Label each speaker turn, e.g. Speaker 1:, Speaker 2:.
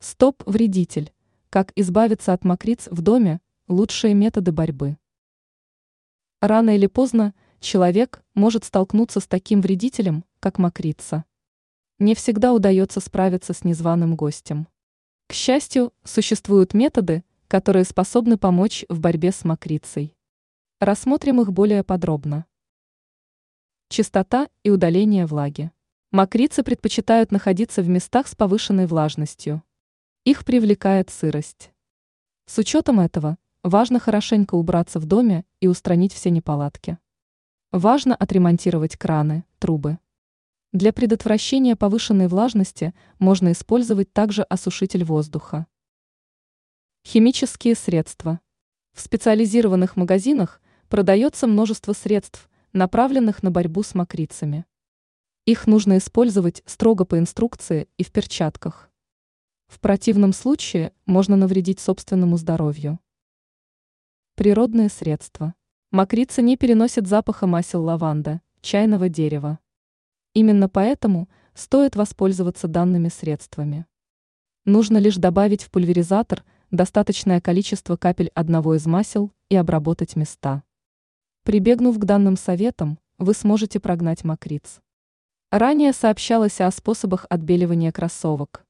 Speaker 1: Стоп, вредитель. Как избавиться от мокриц в доме? Лучшие методы борьбы. Рано или поздно человек может столкнуться с таким вредителем, как мокрица. Не всегда удается справиться с незваным гостем. К счастью, существуют методы, которые способны помочь в борьбе с мокрицей. Рассмотрим их более подробно. Чистота и удаление влаги. Мокрицы предпочитают находиться в местах с повышенной влажностью. Их привлекает сырость. С учетом этого, важно хорошенько убраться в доме и устранить все неполадки. Важно отремонтировать краны, трубы. Для предотвращения повышенной влажности можно использовать также осушитель воздуха. Химические средства. В специализированных магазинах продается множество средств, направленных на борьбу с мокрицами. Их нужно использовать строго по инструкции и в перчатках. В противном случае можно навредить собственному здоровью. Природные средства. Мокрица не переносит запаха масел лаванда, чайного дерева. Именно поэтому стоит воспользоваться данными средствами. Нужно лишь добавить в пульверизатор достаточное количество капель одного из масел и обработать места. Прибегнув к данным советам, вы сможете прогнать мокриц. Ранее сообщалось о способах отбеливания кроссовок.